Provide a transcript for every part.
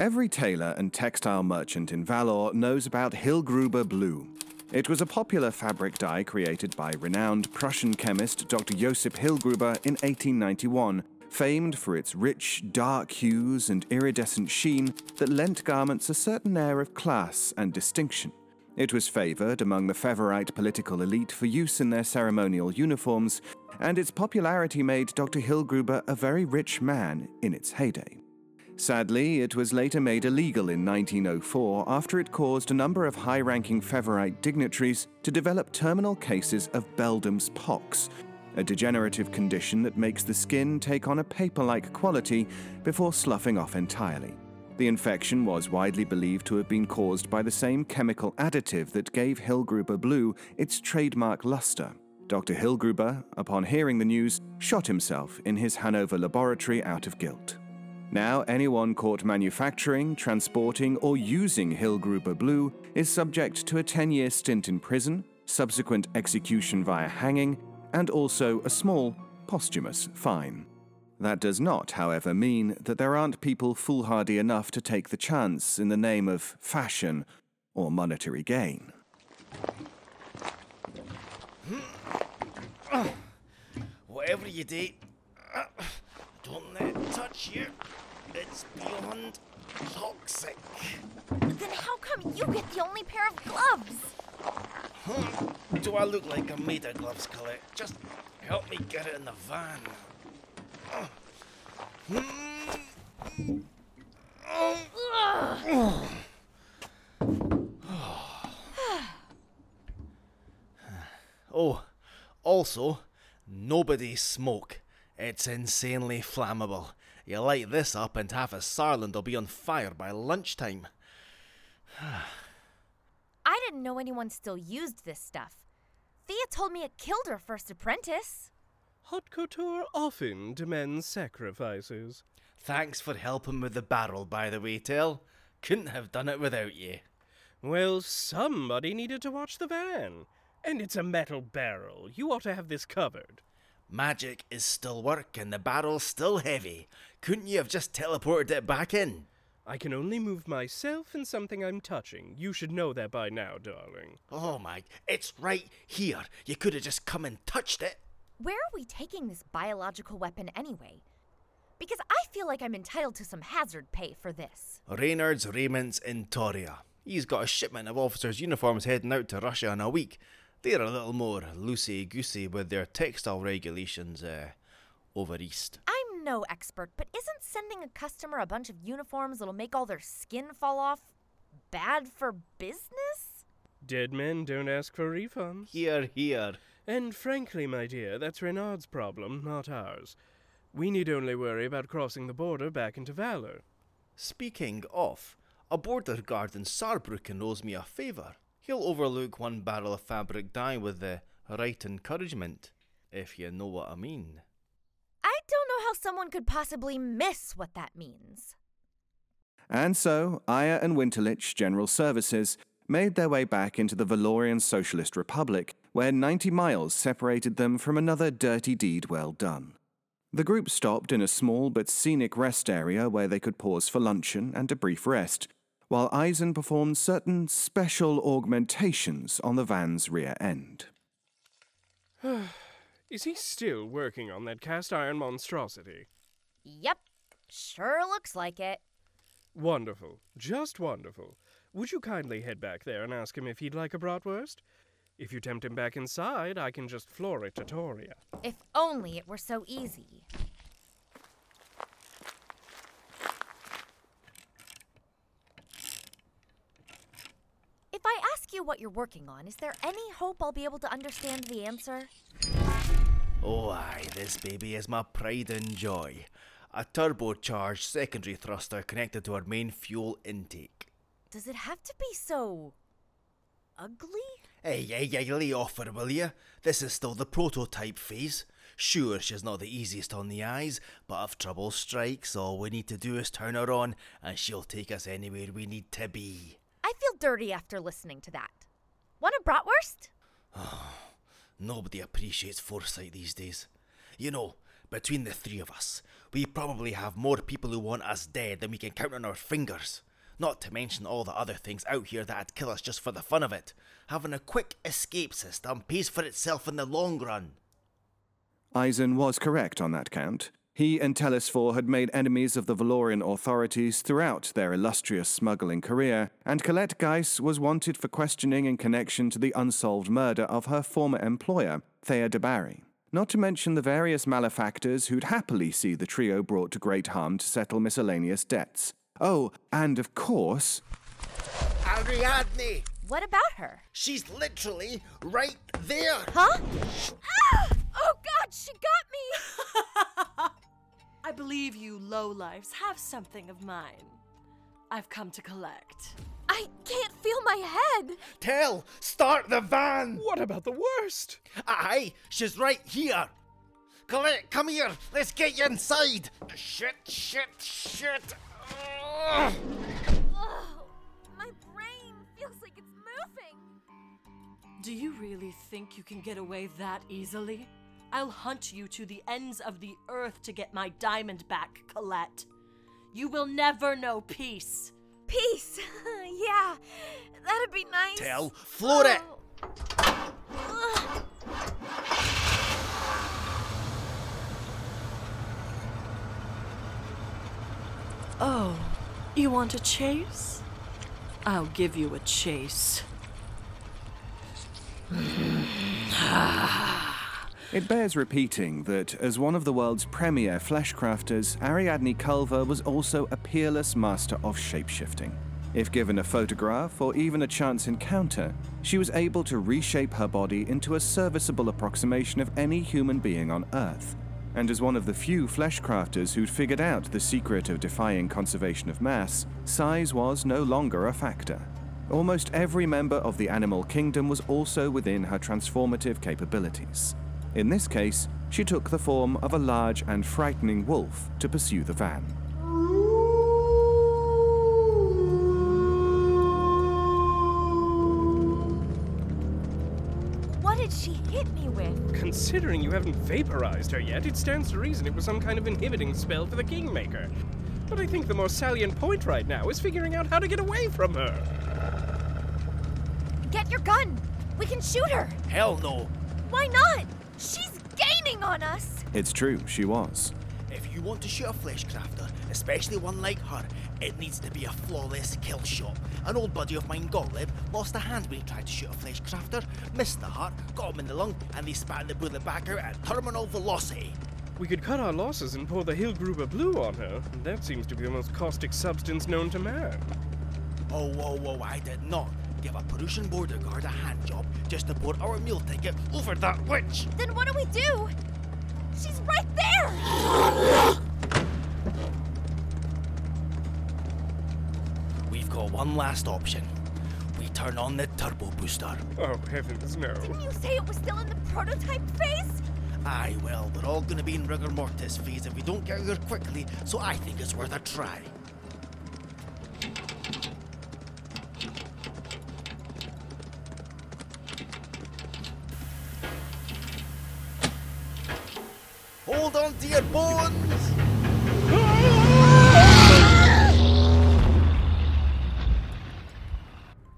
Every tailor and textile merchant in Valor knows about Hillgruber Blue. It was a popular fabric dye created by renowned Prussian chemist Dr. Josip Hillgruber in 1891, famed for its rich, dark hues and iridescent sheen that lent garments a certain air of class and distinction. It was favoured among the Favorite political elite for use in their ceremonial uniforms, and its popularity made Dr. Hillgruber a very rich man in its heyday. Sadly, it was later made illegal in 1904 after it caused a number of high ranking Favorite dignitaries to develop terminal cases of Beldam's pox, a degenerative condition that makes the skin take on a paper like quality before sloughing off entirely. The infection was widely believed to have been caused by the same chemical additive that gave Hillgruber Blue its trademark luster. Dr. Hillgruber, upon hearing the news, shot himself in his Hanover laboratory out of guilt. Now, anyone caught manufacturing, transporting, or using Hillgruber Blue is subject to a 10 year stint in prison, subsequent execution via hanging, and also a small, posthumous fine. That does not, however, mean that there aren't people foolhardy enough to take the chance in the name of fashion or monetary gain. Whatever you do, don't let it touch you. It's beyond toxic. Then how come you get the only pair of gloves? Do I look like I'm made of gloves, Colette? Just help me get it in the van. Oh, also, nobody smoke. It's insanely flammable. You light this up and half of Saarland will be on fire by lunchtime. I didn't know anyone still used this stuff. Thea told me it killed her first apprentice. Haute couture often demands sacrifices. Thanks for helping with the barrel, by the way, Tell. Couldn't have done it without you. Well, somebody needed to watch the van. And it's a metal barrel. You ought to have this covered. Magic is still work and the barrel's still heavy. Couldn't you have just teleported it back in? I can only move myself and something I'm touching. You should know that by now, darling. Oh my, it's right here. You could have just come and touched it. Where are we taking this biological weapon anyway? Because I feel like I'm entitled to some hazard pay for this. Reynard's Raymond's in Toria. He's got a shipment of officers' uniforms heading out to Russia in a week. They're a little more loosey goosey with their textile regulations uh, over east. I'm no expert, but isn't sending a customer a bunch of uniforms that'll make all their skin fall off bad for business? Dead men don't ask for refunds. Here, here. And frankly, my dear, that's Renard's problem, not ours. We need only worry about crossing the border back into Valor. Speaking of, a border guard in Saarbrücken owes me a favour. He'll overlook one barrel of fabric dye with the right encouragement, if you know what I mean. I don't know how someone could possibly miss what that means. And so, Aya and Winterlich General Services made their way back into the Valorian Socialist Republic, where 90 miles separated them from another dirty deed well done. The group stopped in a small but scenic rest area where they could pause for luncheon and a brief rest, while Eisen performed certain special augmentations on the van's rear end. Is he still working on that cast iron monstrosity? Yep, sure looks like it. Wonderful. Just wonderful. Would you kindly head back there and ask him if he'd like a bratwurst? If you tempt him back inside, I can just floor it to Toria. If only it were so easy. If I ask you what you're working on, is there any hope I'll be able to understand the answer? Oh, aye, this baby is my pride and joy. A turbocharged secondary thruster connected to our main fuel intake. Does it have to be so. ugly? Hey, hey, hey, lay off her, will you? This is still the prototype phase. Sure, she's not the easiest on the eyes, but if trouble strikes, all we need to do is turn her on, and she'll take us anywhere we need to be. I feel dirty after listening to that. Want a bratwurst? Nobody appreciates foresight these days. You know, Between the three of us, we probably have more people who want us dead than we can count on our fingers. Not to mention all the other things out here that'd kill us just for the fun of it. Having a quick escape system pays for itself in the long run. Eisen was correct on that count. He and Telesphore had made enemies of the Valorian authorities throughout their illustrious smuggling career, and Colette Geiss was wanted for questioning in connection to the unsolved murder of her former employer, Thea de Barry. Not to mention the various malefactors who'd happily see the trio brought to great harm to settle miscellaneous debts. Oh, and of course, Ariadne! What about her? She's literally right there! Huh? Ah! Oh god, she got me! I believe you lowlifes have something of mine. I've come to collect. I can't feel my head. Tell! Start the van! What about the worst? Aye, she's right here! Colette, come here! Let's get you inside! Shit, shit, shit! Ugh. Oh, my brain feels like it's moving. Do you really think you can get away that easily? I'll hunt you to the ends of the earth to get my diamond back, Colette. You will never know peace. Peace. yeah, that'd be nice. Tell, float it! Oh. Oh, you want a chase? I'll give you a chase. Ah. It bears repeating that, as one of the world's premier fleshcrafters, Ariadne Culver was also a peerless master of shapeshifting. If given a photograph or even a chance encounter, she was able to reshape her body into a serviceable approximation of any human being on Earth. And as one of the few fleshcrafters who'd figured out the secret of defying conservation of mass, size was no longer a factor. Almost every member of the animal kingdom was also within her transformative capabilities. In this case, she took the form of a large and frightening wolf to pursue the van. What did she hit me with? Considering you haven't vaporized her yet, it stands to reason it was some kind of inhibiting spell for the Kingmaker. But I think the more salient point right now is figuring out how to get away from her. Get your gun. We can shoot her. Hell no! Why not? She's gaining on us. It's true, she was. If you want to shoot a flesh crafter, especially one like her, it needs to be a flawless kill shot. An old buddy of mine, Gottlieb, lost a hand when he tried to shoot a flesh crafter, missed the heart, got him in the lung, and they spat the bullet back out at terminal velocity. We could cut our losses and pour the Hillgruber Blue on her. That seems to be the most caustic substance known to man. Oh, whoa, whoa, I did not give a Prussian border guard a hand job just to port our meal ticket over that witch. Then what do we do? She's right there. We've got one last option. We turn on the turbo booster. Oh, heavens, no. Didn't you say it was still in the prototype phase? Aye, well, we're all gonna be in rigor mortis phase if we don't get here quickly, so I think it's worth a try. Hold on to your bones!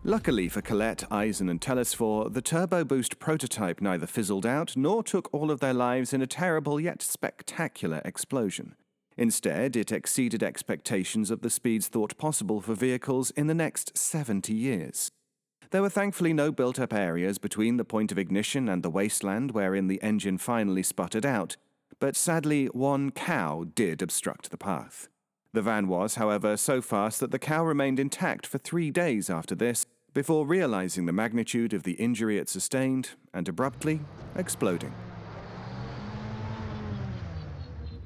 Luckily for Colette, Eisen, and Telesphore, the Turbo Boost prototype neither fizzled out nor took all of their lives in a terrible yet spectacular explosion. Instead, it exceeded expectations of the speeds thought possible for vehicles in the next 70 years. There were thankfully no built up areas between the point of ignition and the wasteland wherein the engine finally sputtered out, but sadly, one cow did obstruct the path. The van was, however, so fast that the cow remained intact for three days after this, before realizing the magnitude of the injury it sustained and abruptly exploding.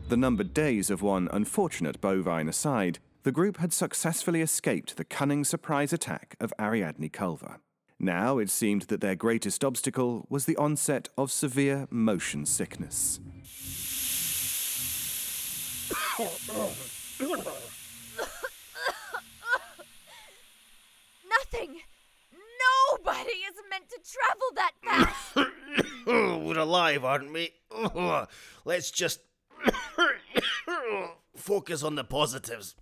The numbered days of one unfortunate bovine aside, the group had successfully escaped the cunning surprise attack of Ariadne Culver. Now it seemed that their greatest obstacle was the onset of severe motion sickness. Nothing. Nobody is meant to travel that fast. We're alive, aren't we? Let's just focus on the positives.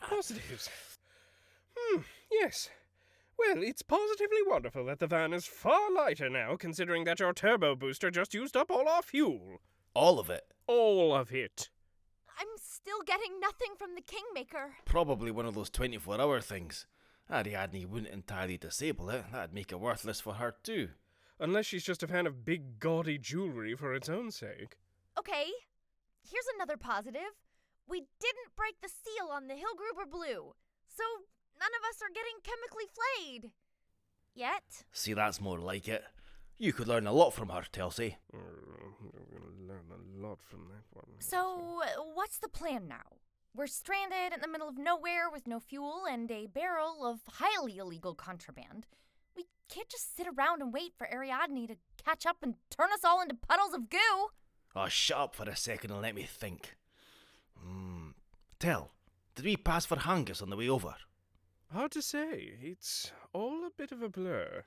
Positives. Hmm, yes. Well, it's positively wonderful that the van is far lighter now, considering that your turbo booster just used up all our fuel. All of it. All of it. I'm still getting nothing from the Kingmaker. Probably one of those 24 hour things. Ariadne wouldn't entirely disable it. That'd make it worthless for her, too. Unless she's just a fan of big, gaudy jewelry for its own sake. Okay, here's another positive. We didn't break the seal on the Hillgruber Blue, so none of us are getting chemically flayed. Yet. See, that's more like it. You could learn a lot from her, Telsey. Mm, I'm gonna learn a lot from that one. So, what's the plan now? We're stranded in the middle of nowhere with no fuel and a barrel of highly illegal contraband. We can't just sit around and wait for Ariadne to catch up and turn us all into puddles of goo. Oh, shut up for a second and let me think. Hmm. Tell, did we pass for Hangus on the way over? Hard to say. It's all a bit of a blur.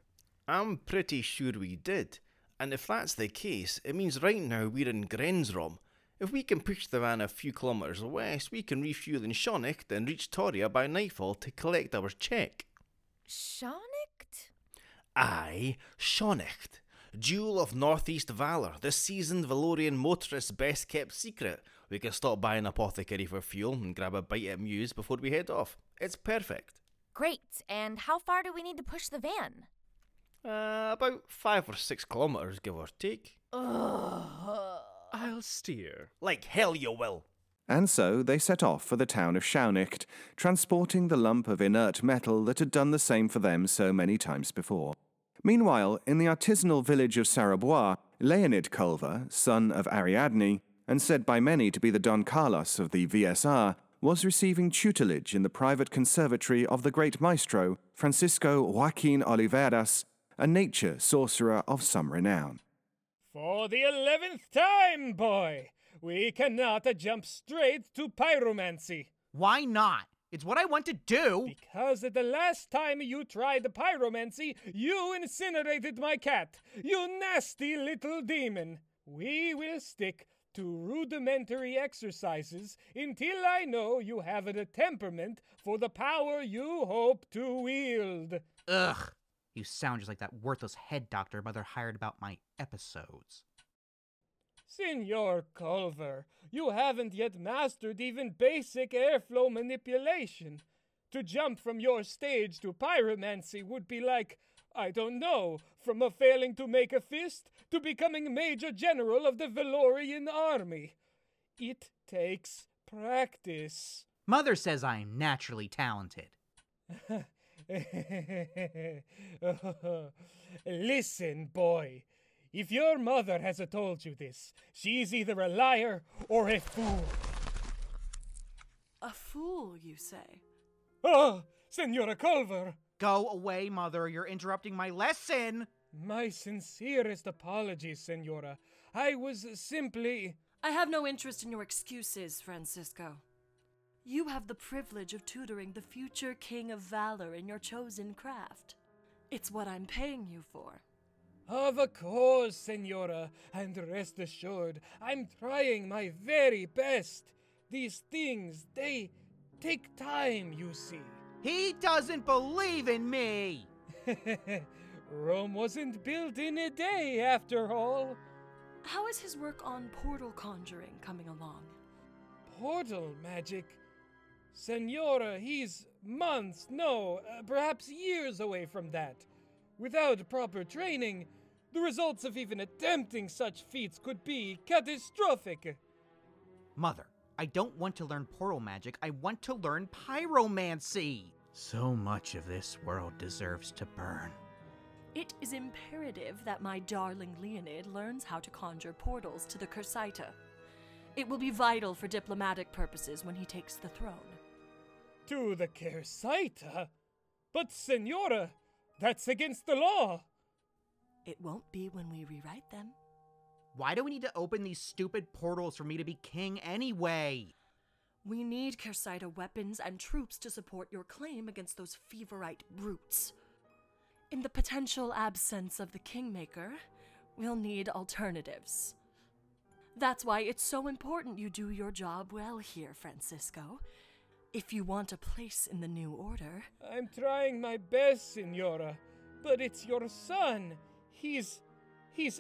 I'm pretty sure we did. And if that's the case, it means right now we're in Grenzraum. If we can push the van a few kilometres west, we can refuel in Schaunicht, then reach Toria by nightfall to collect our check. Schaunicht? Aye, Schaunicht. Jewel of Northeast Valor, the seasoned Valorian motorist's best kept secret. We can stop by an apothecary for fuel and grab a bite at Muse before we head off. It's perfect. Great. And how far do we need to push the van? Uh, about five or six kilometres, give or take. I'll steer. Like hell you will. And so they set off for the town of Schaunicht, transporting the lump of inert metal that had done the same for them so many times before. Meanwhile, in the artisanal village of Sarabois, Leonid Culver, son of Ariadne, and said by many to be the Don Carlos of the VSR, was receiving tutelage in the private conservatory of the great maestro, Francisco Joaquin Oliveras, a nature sorcerer of some renown. For the eleventh time, boy! We cannot jump straight to pyromancy. Why not? It's what I want to do. Because the last time you tried pyromancy, you incinerated my cat. You nasty little demon. We will stick to rudimentary exercises until I know you have the temperament for the power you hope to wield. Ugh. You sound just like that worthless head doctor mother hired about my episodes. Senor Culver, you haven't yet mastered even basic airflow manipulation. To jump from your stage to pyromancy would be like, I don't know, from a failing to make a fist to becoming Major General of the Valorian Army. It takes practice. Mother says I'm naturally talented. Listen, boy. If your mother has told you this, she's either a liar or a fool. A fool, you say? Ah, Senora Culver! Go away, Mother. You're interrupting my lesson. My sincerest apologies, Senora. I was simply. I have no interest in your excuses, Francisco. You have the privilege of tutoring the future King of Valor in your chosen craft. It's what I'm paying you for. Of course, Senora, and rest assured, I'm trying my very best. These things, they take time, you see. He doesn't believe in me. Rome wasn't built in a day, after all. How is his work on portal conjuring coming along? Portal magic? Senora, he's months, no, uh, perhaps years away from that. Without proper training, the results of even attempting such feats could be catastrophic. Mother, I don't want to learn portal magic. I want to learn pyromancy. So much of this world deserves to burn. It is imperative that my darling Leonid learns how to conjure portals to the Cursaita. It will be vital for diplomatic purposes when he takes the throne. To the Kersaita? But, Senora, that's against the law. It won't be when we rewrite them. Why do we need to open these stupid portals for me to be king anyway? We need Kersaita weapons and troops to support your claim against those feverite brutes. In the potential absence of the Kingmaker, we'll need alternatives. That's why it's so important you do your job well here, Francisco. If you want a place in the new order, I'm trying my best, Signora, but it's your son. He's. he's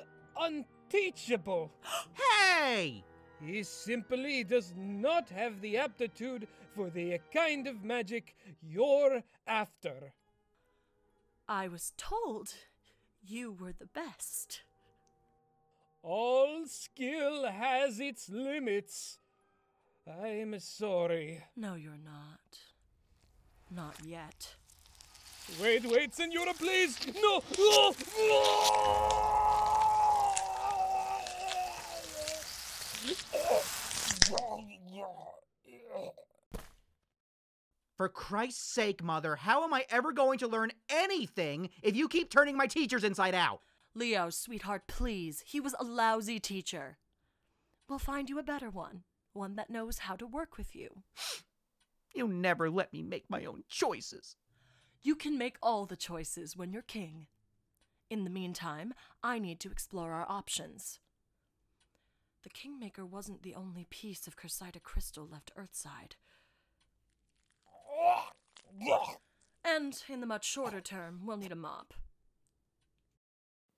unteachable. Hey! He simply does not have the aptitude for the kind of magic you're after. I was told you were the best. All skill has its limits. I'm sorry. No, you're not. Not yet. Wait, wait, Senora, please! No! No! For Christ's sake, Mother, how am I ever going to learn anything if you keep turning my teachers inside out? Leo, sweetheart, please. He was a lousy teacher. We'll find you a better one. One that knows how to work with you. You never let me make my own choices. You can make all the choices when you're king. In the meantime, I need to explore our options. The Kingmaker wasn't the only piece of Cressida crystal left Earthside. And in the much shorter term, we'll need a mop.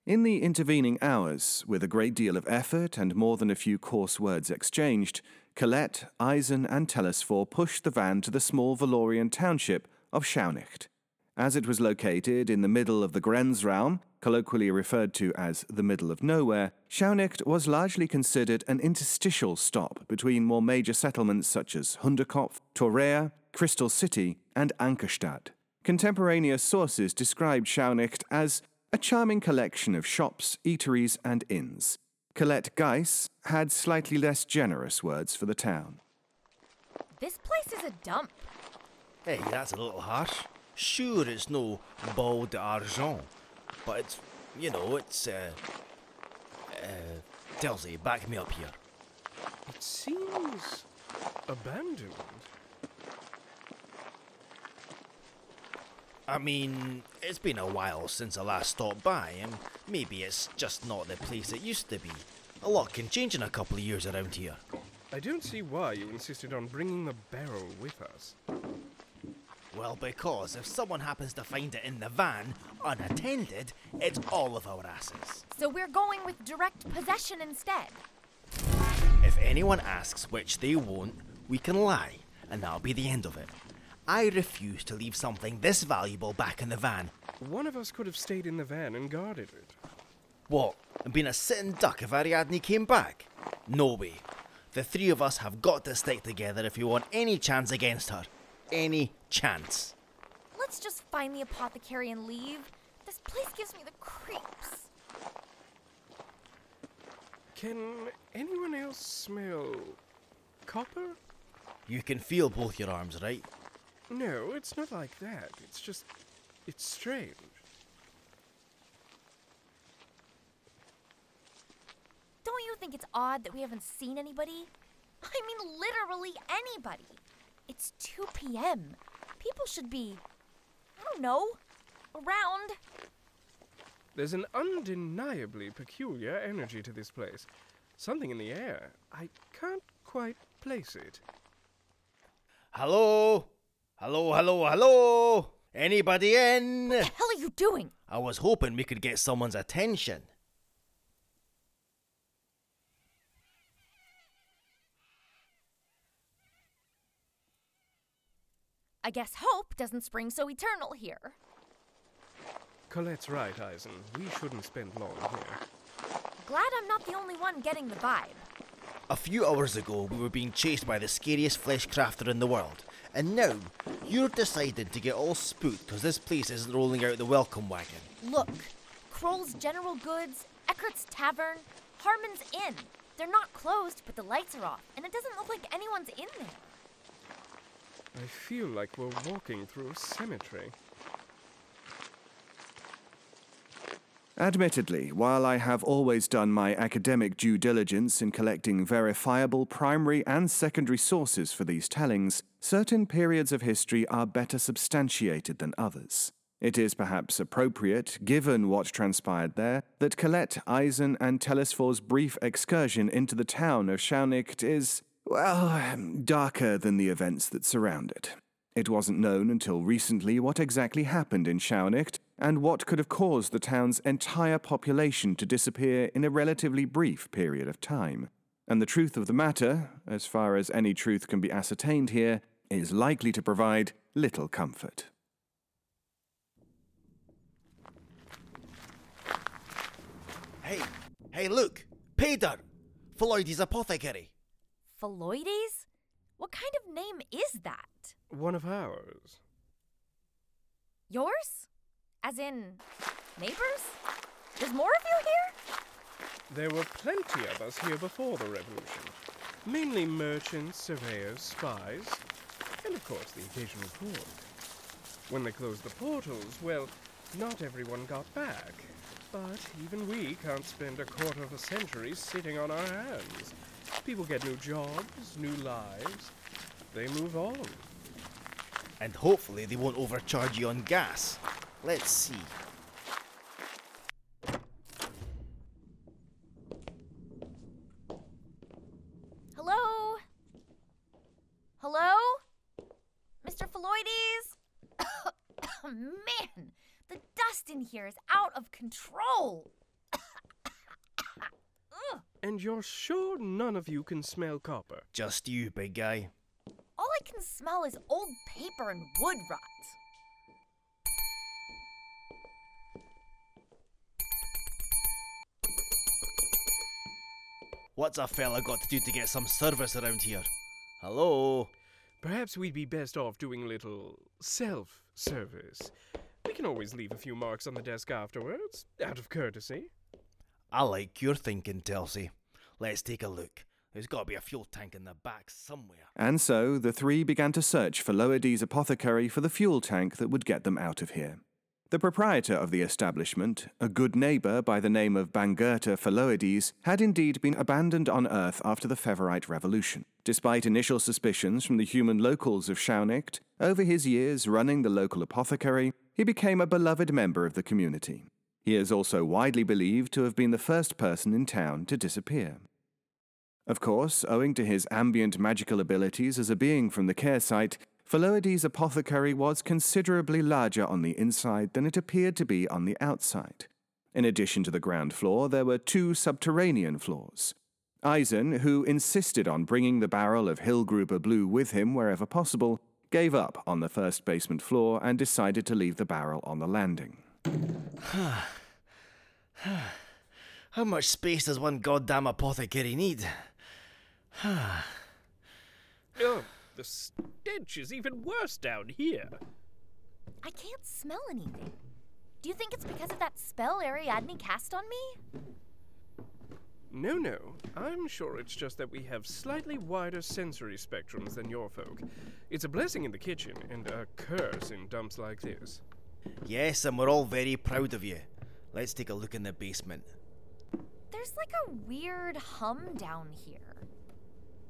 In the intervening hours, with a great deal of effort and more than a few coarse words exchanged, Colette, Eisen, and Telesphore pushed the van to the small Valorian township of Schaunicht. As it was located in the middle of the Grenzraum, colloquially referred to as the middle of nowhere, Schaunicht was largely considered an interstitial stop between more major settlements such as Hunderkopf, Toria, Crystal City, and Ankerstadt. Contemporaneous sources described Schaunicht as a charming collection of shops, eateries, and inns. Colette Geiss had slightly less generous words for the town. This place is a dump. Hey, that's a little harsh. Sure, it's no ball d'argent, but it's, you know, it's, uh, uh, Telsey, back me up here. It seems abandoned. I mean, it's been a while since I last stopped by, and maybe it's just not the place it used to be. A lot can change in a couple of years around here. I don't see why you insisted on bringing the barrel with us. Well, because if someone happens to find it in the van, unattended, it's all of our asses. So we're going with direct possession instead. If anyone asks which they won't, we can lie, and that'll be the end of it. I refuse to leave something this valuable back in the van. One of us could have stayed in the van and guarded it. What, and been a sitting duck if Ariadne came back? No way. The three of us have got to stick together if we want any chance against her. Any chance. Let's just find the apothecary and leave. This place gives me the creeps. Can anyone else smell copper? You can feel both your arms, right? No, it's not like that. It's just. It's strange. Don't you think it's odd that we haven't seen anybody? I mean, literally anybody. It's 2 p.m. People should be, I don't know, around. There's an undeniably peculiar energy to this place. Something in the air. I can't quite place it. Hello? Hello, hello, hello? Anybody in? What the hell are you doing? I was hoping we could get someone's attention. I guess hope doesn't spring so eternal here. Colette's right, Eisen. We shouldn't spend long here. Glad I'm not the only one getting the vibe. A few hours ago, we were being chased by the scariest flesh crafter in the world, and now you're deciding to get all spooked because this place isn't rolling out the welcome wagon. Look, Kroll's General Goods, Eckert's Tavern, Harmon's Inn. They're not closed, but the lights are off, and it doesn't look like anyone's in there. I feel like we're walking through a cemetery. Admittedly, while I have always done my academic due diligence in collecting verifiable primary and secondary sources for these tellings, certain periods of history are better substantiated than others. It is perhaps appropriate, given what transpired there, that Colette, Eisen, and Telesphore's brief excursion into the town of Schaunicht is, well, um, darker than the events that surround it. It wasn't known until recently what exactly happened in Schaunicht and what could have caused the town's entire population to disappear in a relatively brief period of time. And the truth of the matter, as far as any truth can be ascertained here, is likely to provide little comfort. Hey, hey, look! Pater! Floyd's apothecary! Phalloides? What kind of name is that? One of ours. Yours? As in, neighbors? There's more of you here? There were plenty of us here before the revolution. Mainly merchants, surveyors, spies, and of course the occasional poor. When they closed the portals, well, not everyone got back. But even we can't spend a quarter of a century sitting on our hands. People get new jobs, new lives. They move on. And hopefully they won't overcharge you on gas. Let's see. Hello? Hello? Mr. Phalloides? Man, the dust in here is out of control. Ugh. And you're sure none of you can smell copper? Just you, big guy. All I can smell is old paper and wood rot. What's a fella got to do to get some service around here? Hello? Perhaps we'd be best off doing a little self service. We can always leave a few marks on the desk afterwards, out of courtesy. I like your thinking, Telsey. Let's take a look. There's got to be a fuel tank in the back somewhere. And so the three began to search for Loides Apothecary for the fuel tank that would get them out of here. The proprietor of the establishment, a good neighbour by the name of Bangerta Phaloides, had indeed been abandoned on Earth after the Feverite Revolution. Despite initial suspicions from the human locals of Schaunicht, over his years running the local apothecary, he became a beloved member of the community. He is also widely believed to have been the first person in town to disappear. Of course, owing to his ambient magical abilities as a being from the care site, Phaloides' apothecary was considerably larger on the inside than it appeared to be on the outside. In addition to the ground floor, there were two subterranean floors. Eisen, who insisted on bringing the barrel of Hillgruber Blue with him wherever possible, gave up on the first basement floor and decided to leave the barrel on the landing. How much space does one goddamn apothecary need? Oh, the stench is even worse down here. I can't smell anything. Do you think it's because of that spell Ariadne cast on me? No, no. I'm sure it's just that we have slightly wider sensory spectrums than your folk. It's a blessing in the kitchen and a curse in dumps like this. Yes, and we're all very proud of you. Let's take a look in the basement. There's like a weird hum down here.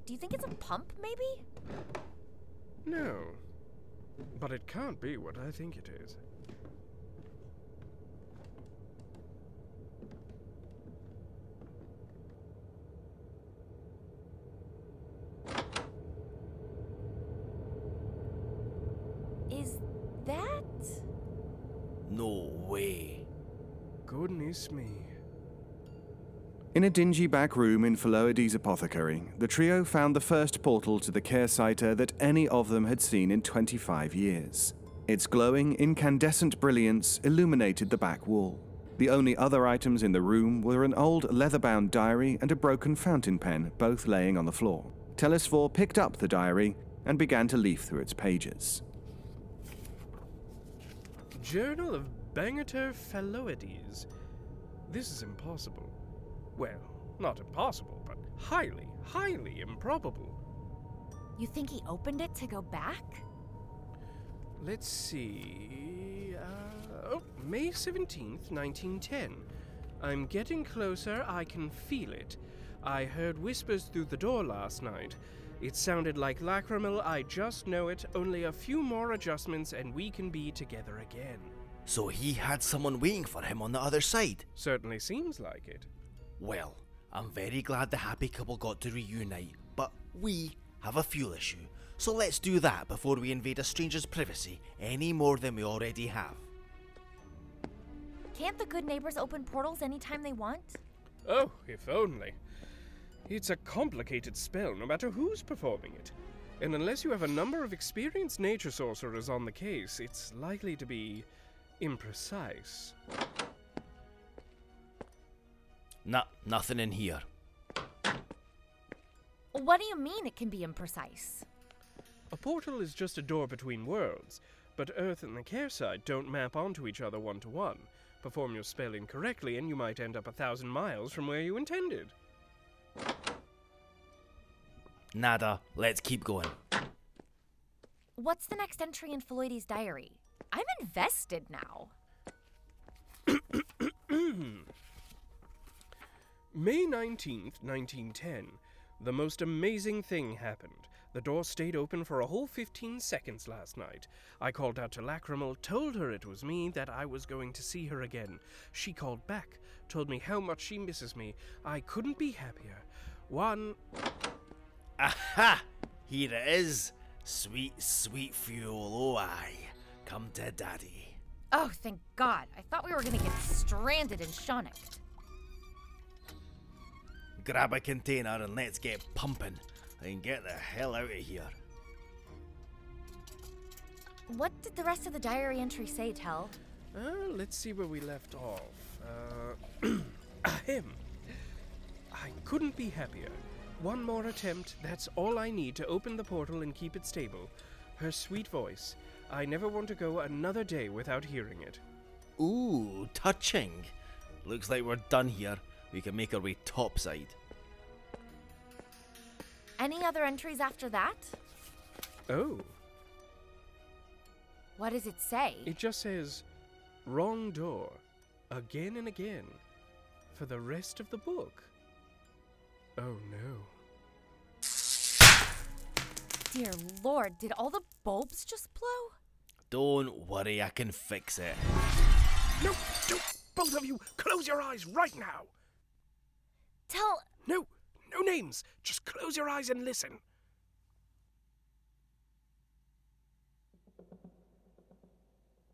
Do you think it's a pump, maybe? No. But it can't be what I think it is. Is that. No way. Goodness me. In a dingy back room in Phaloides' apothecary, the trio found the first portal to the care siter that any of them had seen in 25 years. Its glowing, incandescent brilliance illuminated the back wall. The only other items in the room were an old leather bound diary and a broken fountain pen, both laying on the floor. Telesphore picked up the diary and began to leaf through its pages. Journal of Phaloides. This is impossible. Well, not impossible, but highly, highly improbable. You think he opened it to go back? Let's see. Uh, oh, May 17th, 1910. I'm getting closer, I can feel it. I heard whispers through the door last night. It sounded like lacrimal, I just know it. Only a few more adjustments and we can be together again. So he had someone waiting for him on the other side. Certainly seems like it. Well, I'm very glad the happy couple got to reunite, but we have a fuel issue. So let's do that before we invade a stranger's privacy any more than we already have. Can't the good neighbors open portals anytime they want? Oh, if only. It's a complicated spell, no matter who's performing it. And unless you have a number of experienced nature sorcerers on the case, it's likely to be imprecise. Nah, nothing in here. What do you mean it can be imprecise? A portal is just a door between worlds, but Earth and the care side don't map onto each other one to one. Perform your spell incorrectly, and you might end up a thousand miles from where you intended. Nada, let's keep going. What's the next entry in Floyd's diary? I'm invested now. May 19th, 1910. The most amazing thing happened. The door stayed open for a whole 15 seconds last night. I called out to Lacrimal, told her it was me, that I was going to see her again. She called back, told me how much she misses me. I couldn't be happier. One. Aha! Here it is. Sweet, sweet fuel. Oh, aye. Come to daddy. Oh, thank God. I thought we were gonna get stranded in Schaunicht. Grab a container and let's get pumping and get the hell out of here. What did the rest of the diary entry say, Tell? Uh, let's see where we left off. Uh, ahem. I couldn't be happier. One more attempt, that's all I need to open the portal and keep it stable. Her sweet voice. I never want to go another day without hearing it. Ooh, touching. Looks like we're done here. We can make our way topside. Any other entries after that? Oh, What does it say? it just says wrong door again and again for the rest of the book. Oh no. Dear Lord, did all the bulbs just blow? Don't worry, I can fix it. No, don't, both of you, close your eyes right now. Tell. No, no names. Just close your eyes and listen.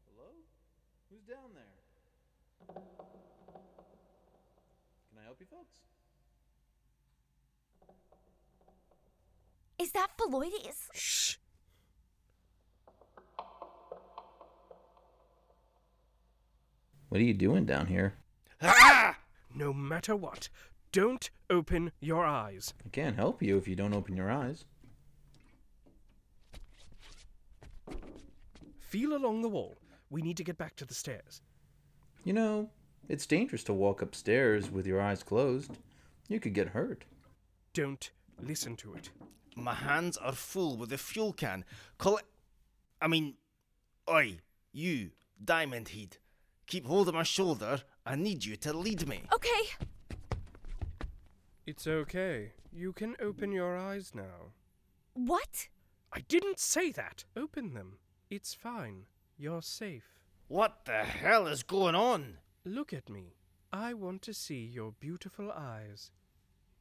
Hello? Who's down there? Can I help you folks? Is that Phalloides? Shh. What are you doing down here? Ah! No matter what, don't open your eyes. I can't help you if you don't open your eyes. Feel along the wall. We need to get back to the stairs. You know, it's dangerous to walk upstairs with your eyes closed. You could get hurt. Don't listen to it. My hands are full with the fuel can. Colette. I mean, oi, you, Diamond Head. Keep hold of my shoulder. I need you to lead me. Okay. It's okay. You can open your eyes now. What? I didn't say that. Open them. It's fine. You're safe. What the hell is going on? Look at me. I want to see your beautiful eyes.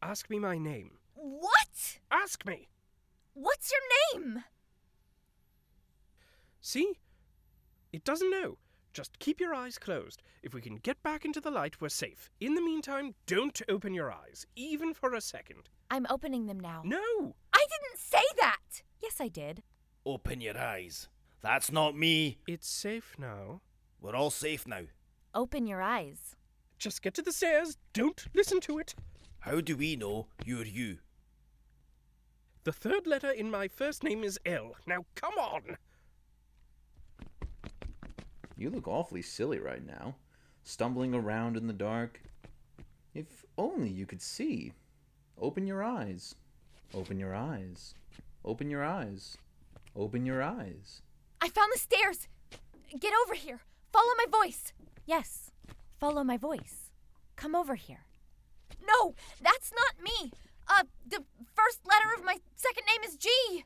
Ask me my name. What? Ask me! What's your name? See? It doesn't know. Just keep your eyes closed. If we can get back into the light, we're safe. In the meantime, don't open your eyes, even for a second. I'm opening them now. No! I didn't say that! Yes, I did. Open your eyes. That's not me. It's safe now. We're all safe now. Open your eyes. Just get to the stairs. Don't listen to it. How do we know you're you? The third letter in my first name is L. Now, come on! You look awfully silly right now, stumbling around in the dark. If only you could see. Open your eyes. Open your eyes. Open your eyes. Open your eyes. I found the stairs. Get over here. Follow my voice. Yes, follow my voice. Come over here. No, that's not me. Uh, the first letter of my second name is G.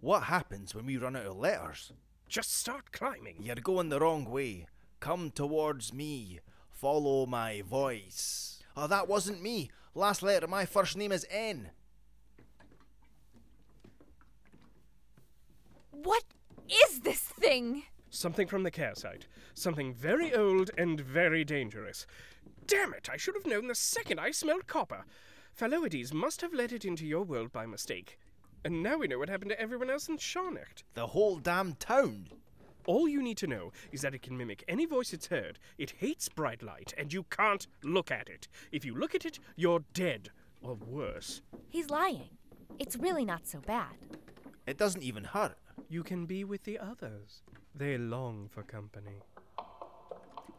What happens when we run out of letters? Just start climbing. You're going the wrong way. Come towards me. Follow my voice. Oh, that wasn't me. Last letter of my first name is N. What is this thing? Something from the care site. Something very old and very dangerous. Damn it, I should have known the second I smelled copper. Phaloides must have let it into your world by mistake. And now we know what happened to everyone else in Schaunicht. The whole damn town. All you need to know is that it can mimic any voice it's heard. It hates bright light, and you can't look at it. If you look at it, you're dead. Or worse. He's lying. It's really not so bad. It doesn't even hurt. You can be with the others. They long for company.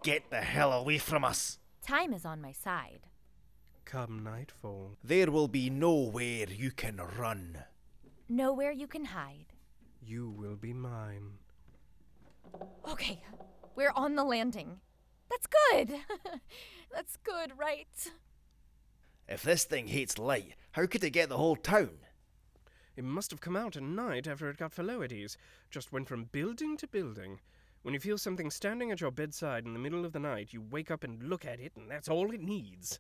Get the hell away from us. Time is on my side. Come nightfall. There will be nowhere you can run. Nowhere you can hide. You will be mine. Okay, we're on the landing. That's good. That's good, right? If this thing hates light, how could it get the whole town? It must have come out at night after it got Phaloides. Just went from building to building. When you feel something standing at your bedside in the middle of the night, you wake up and look at it, and that's all it needs.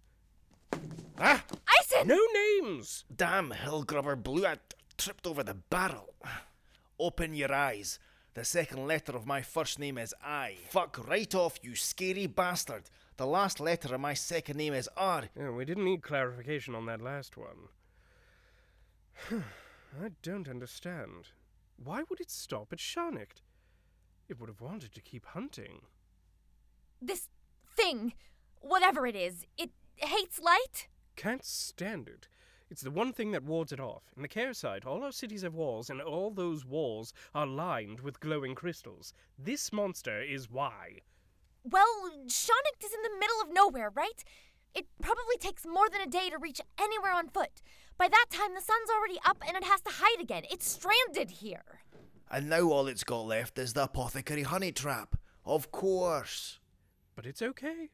Ah! Eisen! No names! Damn Hillgruber Blue, I t- tripped over the barrel. Open your eyes. The second letter of my first name is I. Fuck right off, you scary bastard. The last letter of my second name is R. Yeah, we didn't need clarification on that last one. I don't understand. Why would it stop at Schaunicht? It would have wanted to keep hunting. This thing, whatever it is, it hates light? Can't stand it. It's the one thing that wards it off. In the Kehrseite, all our cities have walls, and all those walls are lined with glowing crystals. This monster is why. Well, Schaunicht is in the middle of nowhere, right? It probably takes more than a day to reach anywhere on foot. By that time, the sun's already up and it has to hide again. It's stranded here. And now all it's got left is the apothecary honey trap. Of course. But it's okay.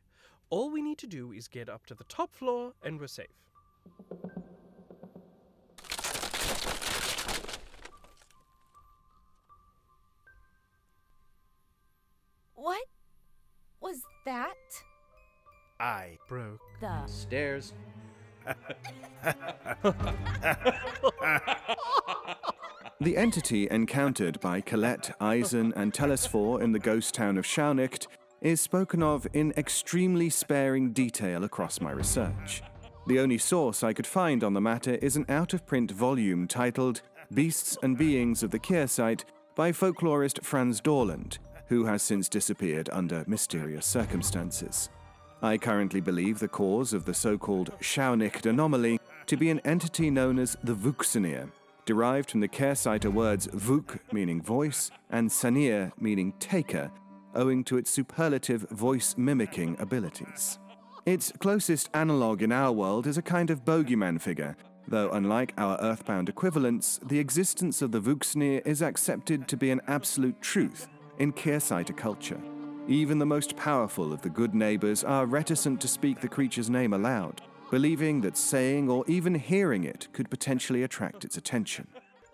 All we need to do is get up to the top floor, and we're safe. What was that? I. Broke. The. Stairs. The entity encountered by Colette, Eisen, and Telesphore in the ghost town of Schaunicht is spoken of in extremely sparing detail across my research. The only source I could find on the matter is an out of print volume titled Beasts and Beings of the Kehrseite by folklorist Franz Dorland, who has since disappeared under mysterious circumstances. I currently believe the cause of the so called Schaunicht anomaly to be an entity known as the Vuxenir, derived from the Kehrseiter words Vuk, meaning voice, and Sanir, meaning taker, owing to its superlative voice mimicking abilities. Its closest analogue in our world is a kind of bogeyman figure, though unlike our earthbound equivalents, the existence of the Vuxnir is accepted to be an absolute truth in Kehrseiter culture. Even the most powerful of the good neighbors are reticent to speak the creature's name aloud, believing that saying or even hearing it could potentially attract its attention.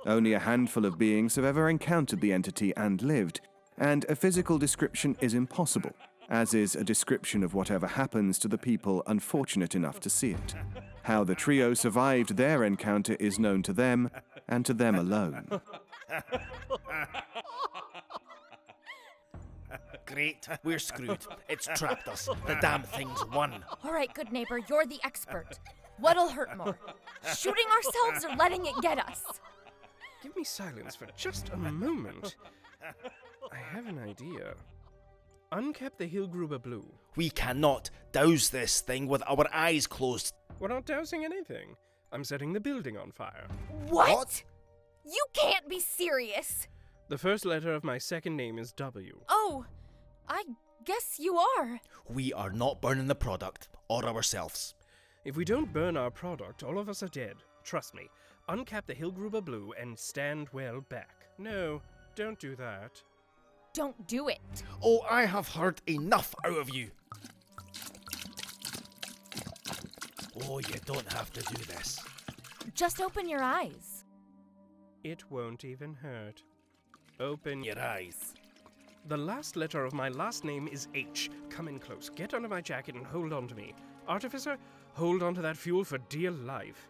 Only a handful of beings have ever encountered the entity and lived, and a physical description is impossible, as is a description of whatever happens to the people unfortunate enough to see it. How the trio survived their encounter is known to them, and to them alone. Great, we're screwed. It's trapped us. The damn thing's won. All right, good neighbor, you're the expert. What'll hurt more? Shooting ourselves or letting it get us? Give me silence for just a moment. I have an idea. Uncap the Hillgruber Blue. We cannot douse this thing with our eyes closed. We're not dousing anything. I'm setting the building on fire. What? What? You can't be serious. The first letter of my second name is W. Oh, I guess you are. We are not burning the product or ourselves. If we don't burn our product, all of us are dead. Trust me. Uncap the Hillgruber Blue and stand well back. No, don't do that. Don't do it. Oh, I have heard enough out of you. Oh, you don't have to do this. Just open your eyes. It won't even hurt. Open Your eyes. The last letter of my last name is H. Come in close. Get under my jacket and hold on to me. Artificer, hold on to that fuel for dear life.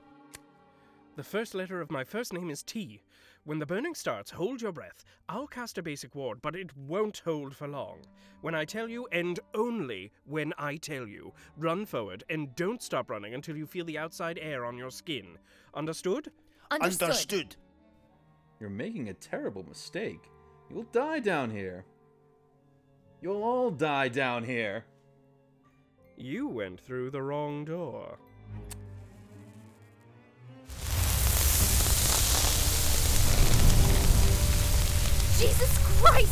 The first letter of my first name is T. When the burning starts, hold your breath. I'll cast a basic ward, but it won't hold for long. When I tell you, end only when I tell you, run forward and don't stop running until you feel the outside air on your skin. Understood? Understood. Understood. You're making a terrible mistake. You'll die down here. You'll all die down here. You went through the wrong door. Jesus Christ!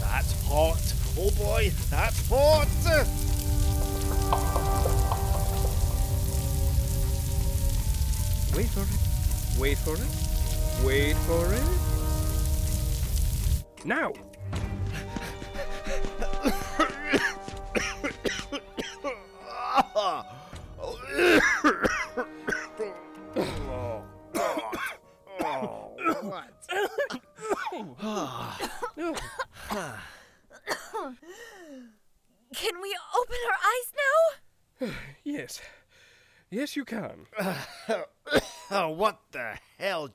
That's hot. Oh boy, that's hot. Wait for it. Wait for it. Wait for it. Now!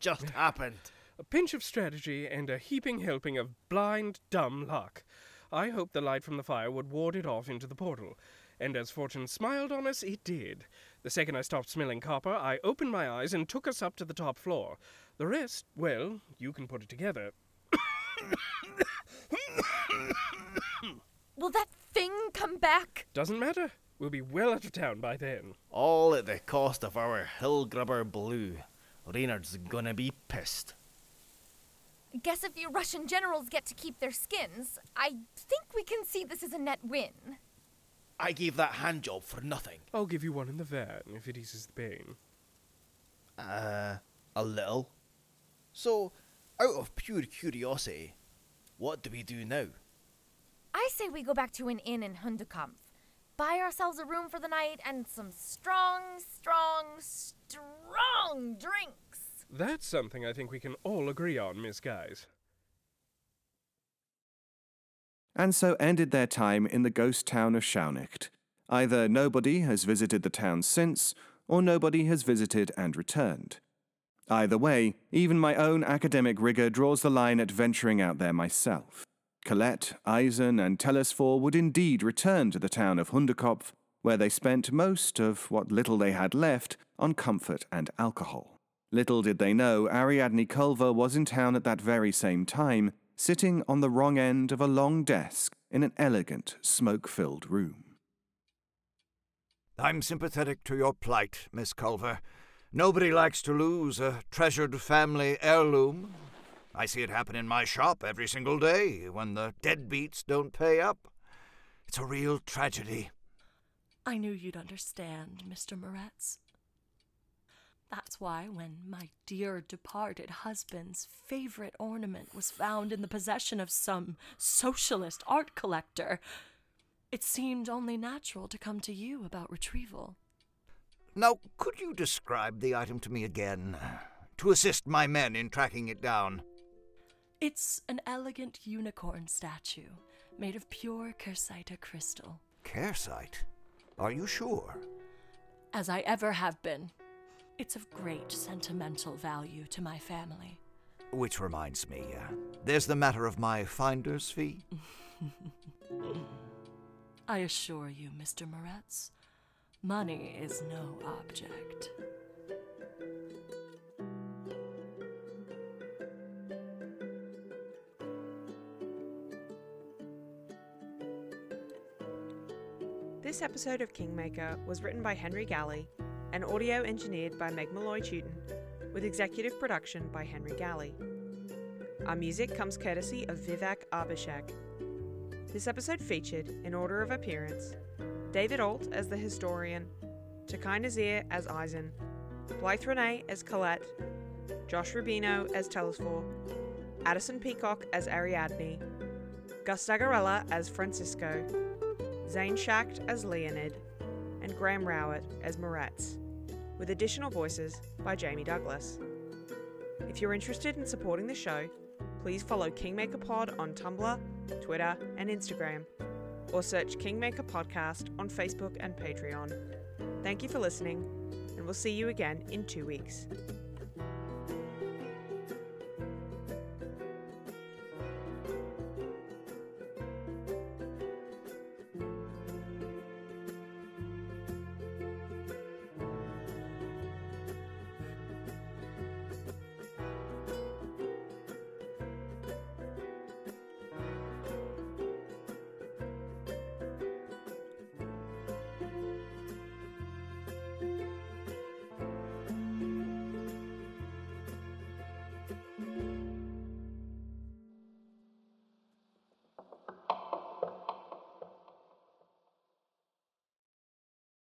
Just happened? A pinch of strategy and a heaping helping of blind, dumb luck. I hoped the light from the fire would ward it off into the portal, and as fortune smiled on us, it did. The second I stopped smelling copper, I opened my eyes and took us up to the top floor. The rest, well, you can put it together. Will that thing come back? Doesn't matter. We'll be well out of town by then. All at the cost of our Hillgruber Blue. Reynard's gonna be pissed. Guess if you Prussian generals get to keep their skins, I think we can see this as a net win. I gave that hand job for nothing. I'll give you one in the van if it eases the pain. Uh, a little. So, out of pure curiosity, what do we do now? I say we go back to an inn in Hundekopf, buy ourselves a room for the night, and some strong, strong, strong drinks. That's something I think we can all agree on, Miss Guys. And so ended their time in the ghost town of Schaunicht. Either nobody has visited the town since, or nobody has visited and returned. Either way, even my own academic rigor draws the line at venturing out there myself. Colette, Eisen, and Telesphore would indeed return to the town of Hundekopf, where they spent most of what little they had left on comfort and alcohol. Little did they know Ariadne Culver was in town at that very same time, sitting on the wrong end of a long desk in an elegant, smoke filled room. I'm sympathetic to your plight, Miss Culver. Nobody likes to lose a treasured family heirloom. I see it happen in my shop every single day when the deadbeats don't pay up. It's a real tragedy. I knew you'd understand, Mr. Moretz. That's why, when my dear departed husband's favorite ornament was found in the possession of some socialist art collector, it seemed only natural to come to you about retrieval. Now, could you describe the item to me again, to assist my men in tracking it down? It's an elegant unicorn statue made of pure Kehrseiter crystal, Kehrseite? Are you sure? as I ever have been. It's of great sentimental value to my family. Which reminds me, uh, there's the matter of my finder's fee. I assure you, Mr. Moretz, money is no object. This episode of Kingmaker was written by Henry Galley and audio engineered by Meg Malloy Tutin, with executive production by Henry Galley. Our music comes courtesy of Vivek Abhishek. This episode featured, in order of appearance, David Ault as the historian, Taqi Nazeer as Eisen, Blythe Renay as Colette, Josh Rubino as Telesphore, Addison Peacock as Ariadne, Gus Zagarella as Francisco, Zane Schact as Leonid, and Graham Rowat as Moretz, with additional voices by Jamie Douglas. If you're interested in supporting the show, please follow Kingmaker Pod on Tumblr, Twitter, and Instagram, or search Kingmaker Podcast on Facebook and Patreon. Thank you for listening, and we'll see you again in two weeks.